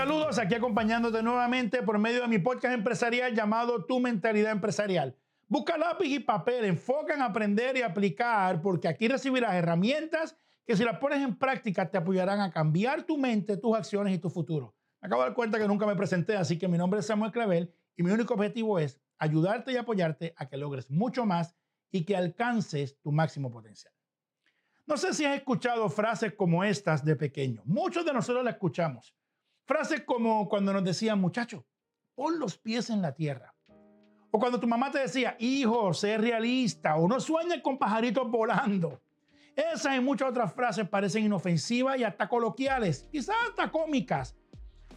Saludos aquí acompañándote nuevamente por medio de mi podcast empresarial llamado Tu Mentalidad Empresarial. Busca lápiz y papel, enfoca en aprender y aplicar porque aquí recibirás herramientas que si las pones en práctica te apoyarán a cambiar tu mente, tus acciones y tu futuro. Me acabo de dar cuenta que nunca me presenté, así que mi nombre es Samuel Clavel y mi único objetivo es ayudarte y apoyarte a que logres mucho más y que alcances tu máximo potencial. No sé si has escuchado frases como estas de pequeño. Muchos de nosotros las escuchamos. Frases como cuando nos decían, muchacho, pon los pies en la tierra. O cuando tu mamá te decía, hijo, sé realista o no sueñes con pajaritos volando. Esas y muchas otras frases parecen inofensivas y hasta coloquiales, quizás hasta cómicas,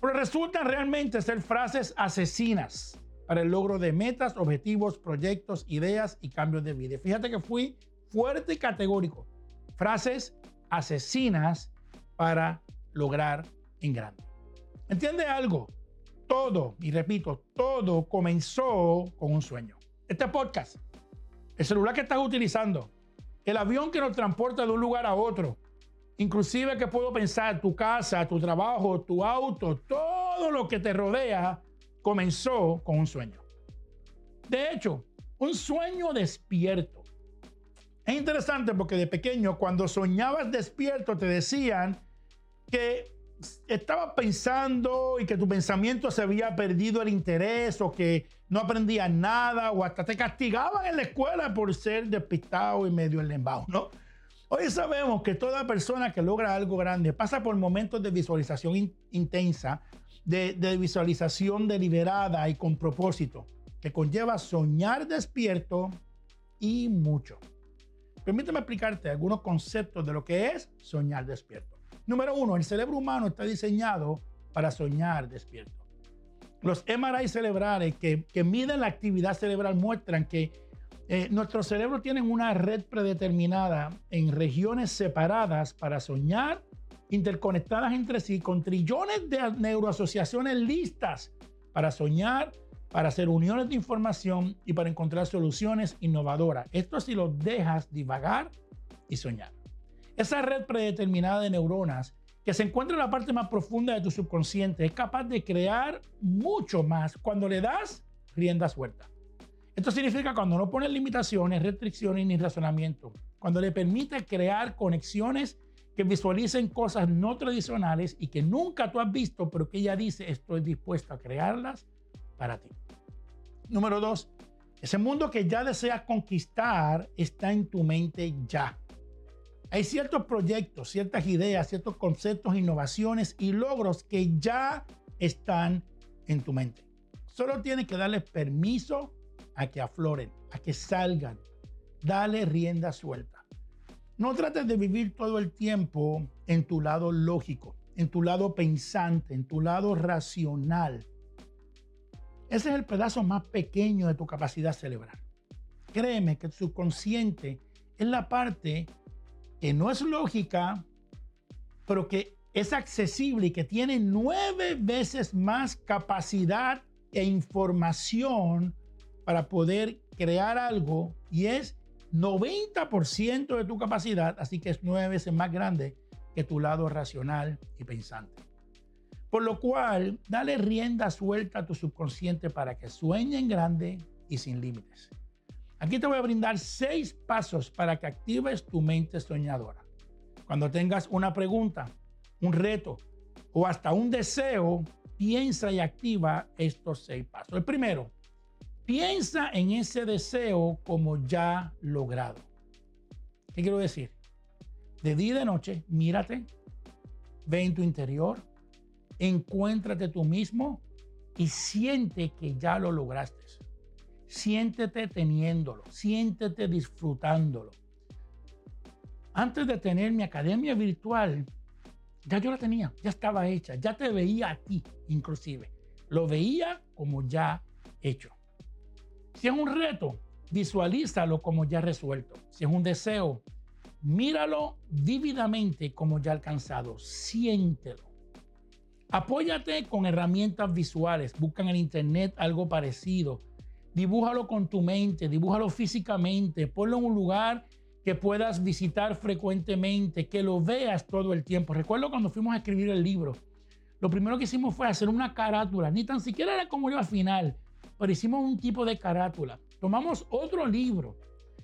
pero resultan realmente ser frases asesinas para el logro de metas, objetivos, proyectos, ideas y cambios de vida. Fíjate que fui fuerte y categórico. Frases asesinas para lograr en grande. ¿Entiende algo? Todo, y repito, todo comenzó con un sueño. Este podcast, el celular que estás utilizando, el avión que nos transporta de un lugar a otro, inclusive que puedo pensar tu casa, tu trabajo, tu auto, todo lo que te rodea, comenzó con un sueño. De hecho, un sueño despierto. Es interesante porque de pequeño, cuando soñabas despierto, te decían que estabas pensando y que tu pensamiento se había perdido el interés o que no aprendías nada o hasta te castigaban en la escuela por ser despistado y medio enlembado, ¿no? Hoy sabemos que toda persona que logra algo grande pasa por momentos de visualización intensa, de, de visualización deliberada y con propósito, que conlleva soñar despierto y mucho. Permíteme explicarte algunos conceptos de lo que es soñar despierto. Número uno, el cerebro humano está diseñado para soñar despierto. Los MRI cerebrales que, miden la actividad cerebral muestran que eh, nuestro cerebro tiene una red predeterminada en regiones separadas para soñar, interconectadas entre sí, con trillones de neuroasociaciones listas para soñar, para hacer uniones de información y para encontrar soluciones innovadoras. Esto si lo dejas divagar y soñar. Esa red predeterminada de neuronas que se encuentra en la parte más profunda de tu subconsciente es capaz de crear mucho más cuando le das rienda suelta. Esto significa cuando no pones limitaciones, restricciones ni razonamiento, cuando le permite crear conexiones que visualicen cosas no tradicionales y que nunca tú has visto, pero que ella dice estoy dispuesto a crearlas para ti. Número dos, ese mundo que ya deseas conquistar está en tu mente ya. Hay ciertos proyectos, ciertas ideas, ciertos conceptos, innovaciones y logros que ya están en tu mente. Solo tienes que darles permiso a que afloren, a que salgan. Dale rienda suelta. No trates de vivir todo el tiempo en tu lado lógico, en tu lado pensante, en tu lado racional. Ese es el pedazo más pequeño de tu capacidad cerebral. Créeme que tu subconsciente es la parte que no es lógica, pero que es accesible y que tiene nueve veces más capacidad e información para poder crear algo y es 90% de tu capacidad, así que es nueve veces más grande que tu lado racional y pensante. Por lo cual, dale rienda suelta a tu subconsciente para que sueñe en grande y sin límites. Aquí te voy a brindar seis pasos para que actives tu mente soñadora. Cuando tengas una pregunta, un reto o hasta un deseo, piensa y activa estos seis pasos. El primero, piensa en ese deseo como ya logrado. ¿Qué quiero decir? De día y de noche, mírate, ve en tu interior, encuéntrate tú mismo y siente que ya lo lograste. Siéntete teniéndolo, siéntete disfrutándolo. Antes de tener mi academia virtual, ya yo la tenía, ya estaba hecha, ya te veía a ti inclusive. Lo veía como ya hecho. Si es un reto, visualízalo como ya resuelto. Si es un deseo, míralo vívidamente como ya alcanzado. Siéntelo. Apóyate con herramientas visuales. Busca en internet algo parecido dibújalo con tu mente, dibújalo físicamente, ponlo en un lugar que puedas visitar frecuentemente, que lo veas todo el tiempo. Recuerdo cuando fuimos a escribir el libro, lo primero que hicimos fue hacer una carátula. Ni tan siquiera era como iba al final, pero hicimos un tipo de carátula. Tomamos otro libro,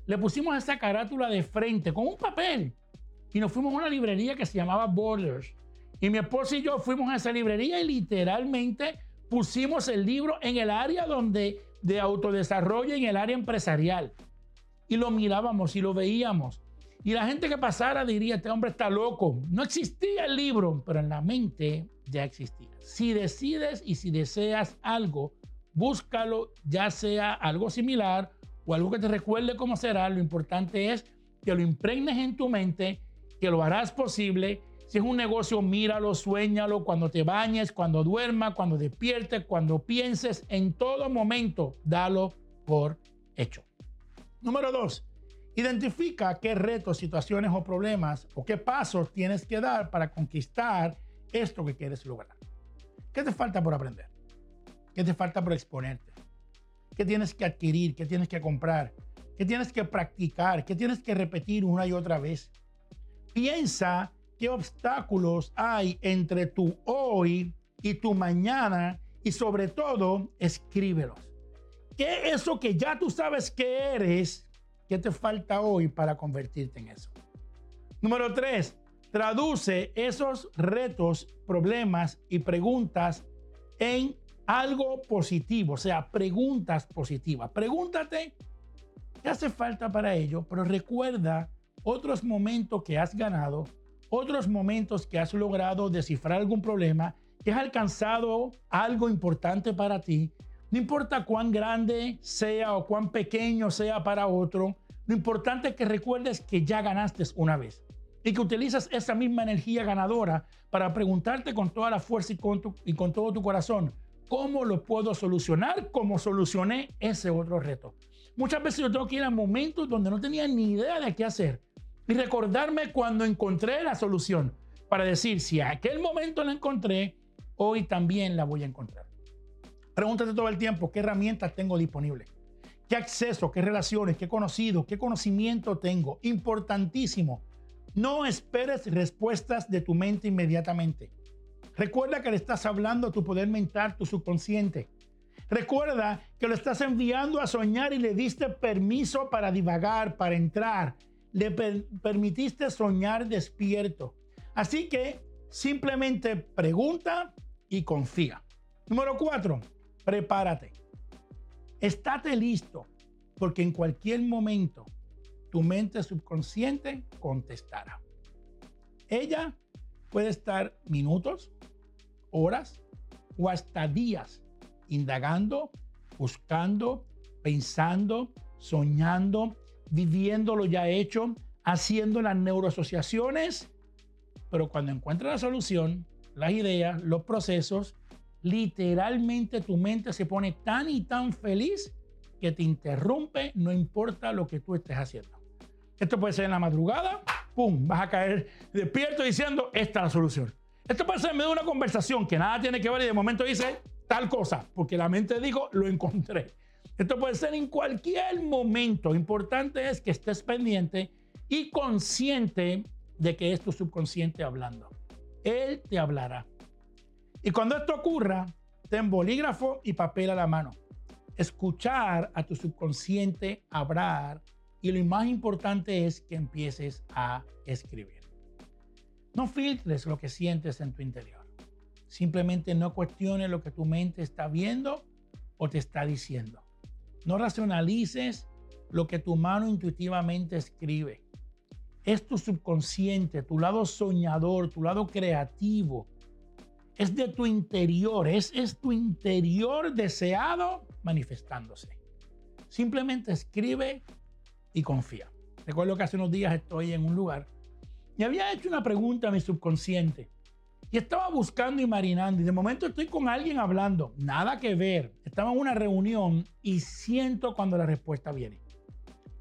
le pusimos esa carátula de frente con un papel y nos fuimos a una librería que se llamaba Borders. Y mi esposa y yo fuimos a esa librería y literalmente pusimos el libro en el área donde de autodesarrollo, en el área empresarial. Y lo mirábamos y lo veíamos. Y la gente que pasara diría, este hombre está loco. No existía el libro, pero en la mente ya existía. Si decides y si deseas algo, búscalo, ya sea algo similar o algo que te recuerde cómo será. Lo importante es que lo impregnes en tu mente, que lo harás posible. Si es un negocio, míralo, sueñalo cuando te bañes, cuando duermas, cuando despiertes, cuando pienses, en todo momento, dalo por hecho. Número dos, identifica qué retos, situaciones o problemas o qué pasos tienes que dar para conquistar esto que quieres lograr. ¿Qué te falta por aprender? ¿Qué te falta por exponerte? ¿Qué tienes que adquirir? ¿Qué tienes que comprar? ¿Qué tienes que practicar? ¿Qué tienes que repetir una y otra vez? Piensa qué obstáculos hay entre tu hoy y tu mañana y sobre todo escríbelos. ¿Qué es eso que ya tú sabes que eres? ¿Qué te falta hoy para convertirte en eso? Número tres, traduce esos retos, problemas y preguntas en algo positivo, o sea, preguntas positivas. Pregúntate qué hace falta para ello, pero recuerda otros momentos que has ganado, otros momentos que has logrado descifrar algún problema, que has alcanzado algo importante para ti. No importa cuán grande sea o cuán pequeño sea para otro, lo importante es que recuerdes que ya ganaste una vez y que utilizas esa misma energía ganadora para preguntarte con toda la fuerza y con, todo tu corazón, ¿Cómo lo puedo solucionar? Como solucioné ese otro reto. Muchas veces yo tengo que ir a momentos donde no tenía ni idea de qué hacer y recordarme cuando encontré la solución para decir, si a aquel momento la encontré, hoy también la voy a encontrar. Pregúntate todo el tiempo qué herramientas tengo disponibles, qué acceso, qué relaciones, qué conocido, qué conocimiento tengo. Importantísimo. No esperes respuestas de tu mente inmediatamente. Recuerda que le estás hablando a tu poder mental, tu subconsciente. Recuerda que lo estás enviando a soñar y le diste permiso para divagar, para entrar. Le permitiste soñar despierto. Así que simplemente pregunta y confía. Número cuatro, prepárate. Estate listo, porque en cualquier momento tu mente subconsciente contestará. Ella puede estar minutos, horas o hasta días indagando, buscando, pensando, soñando, viviendo lo ya hecho, haciendo las neuroasociaciones, pero cuando encuentra la solución, las ideas, los procesos, literalmente tu mente se pone tan y tan feliz que te interrumpe, no importa lo que tú estés haciendo. Esto puede ser en la madrugada, ¡pum! Vas a caer despierto diciendo, esta es la solución. Esto puede ser en medio de una conversación que nada tiene que ver y de momento dice tal cosa, porque la mente dijo, lo encontré. Esto puede ser en cualquier momento. Importante es que estés pendiente y consciente de que es tu subconsciente hablando. Él te hablará. Y cuando esto ocurra, ten bolígrafo y papel a la mano. Escuchar a tu subconsciente hablar y lo más importante es que empieces a escribir. No filtres lo que sientes en tu interior. Simplemente no cuestiones lo que tu mente está viendo o te está diciendo. No racionalices lo que tu mano intuitivamente escribe. Es tu subconsciente, tu lado soñador, tu lado creativo. Es de tu interior, es, es tu interior deseado manifestándose. Simplemente escribe y confía. Recuerdo que hace unos días estoy en un lugar y había hecho una pregunta a mi subconsciente. Y estaba buscando y marinando. Y de momento estoy con alguien hablando. Nada que ver. Estaba en una reunión y siento cuando la respuesta viene.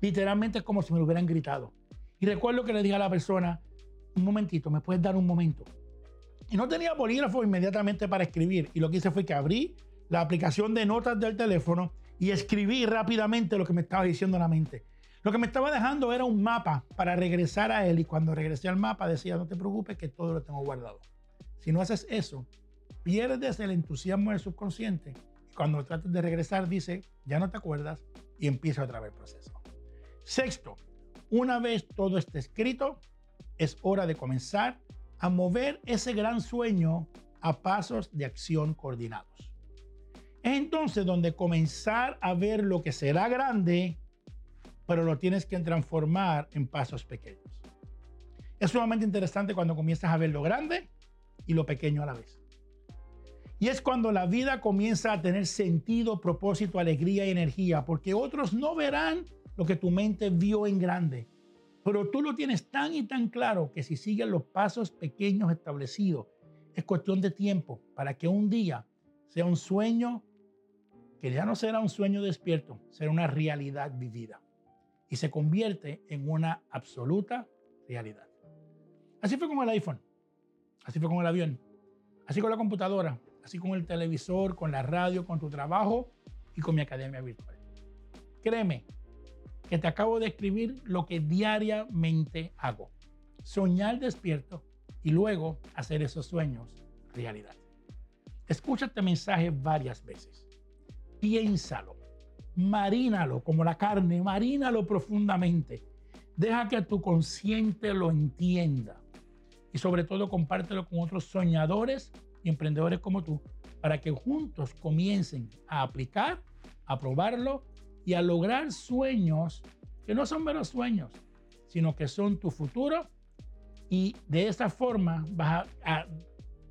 Literalmente es como si me lo hubieran gritado. Y recuerdo que le dije a la persona, un momentito, ¿me puedes dar un momento? Y no tenía bolígrafo inmediatamente para escribir. Y lo que hice fue que abrí la aplicación de notas del teléfono y escribí rápidamente lo que me estaba diciendo la mente. Lo que me estaba dejando era un mapa para regresar a él y cuando regresé al mapa decía, no te preocupes que todo lo tengo guardado. Si no haces eso, pierdes el entusiasmo del subconsciente. Y cuando tratas de regresar, dice, ya no te acuerdas y empieza otra vez el proceso. Sexto, una vez todo esté escrito, es hora de comenzar a mover ese gran sueño a pasos de acción coordinados. Es entonces donde comenzar a ver lo que será grande, pero lo tienes que transformar en pasos pequeños. Es sumamente interesante cuando comienzas a ver lo grande y lo pequeño a la vez. Y es cuando la vida comienza a tener sentido, propósito, alegría y energía, porque otros no verán lo que tu mente vio en grande. Pero tú lo tienes tan y tan claro que si sigues los pasos pequeños establecidos, es cuestión de tiempo para que un día sea un sueño que ya no será un sueño despierto, será una realidad vivida y se convierte en una absoluta realidad. Así fue con el iPhone, así fue con el avión, así con la computadora, así con el televisor, con la radio, con tu trabajo y con mi academia virtual. Créeme que te acabo de escribir lo que diariamente hago. Soñar despierto y luego hacer esos sueños realidad. Escucha este mensaje varias veces. Piénsalo, marínalo como la carne, marínalo profundamente. Deja que tu consciente lo entienda y sobre todo compártelo con otros soñadores y emprendedores como tú para que juntos comiencen a aplicar, a probarlo y a lograr sueños que no son meros sueños, sino que son tu futuro y de esta forma vas a,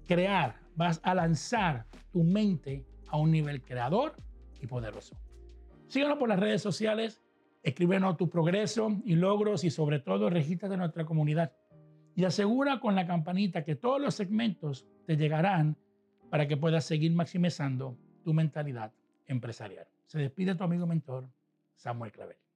crear, vas a lanzar tu mente a un nivel creador y poderoso. Síguenos por las redes sociales, escríbenos tu progreso y logros y sobre todo regístrate en nuestra comunidad y asegura con la campanita que todos los segmentos te llegarán para que puedas seguir maximizando tu mentalidad empresarial. Se despide tu amigo mentor Samuel Clavel.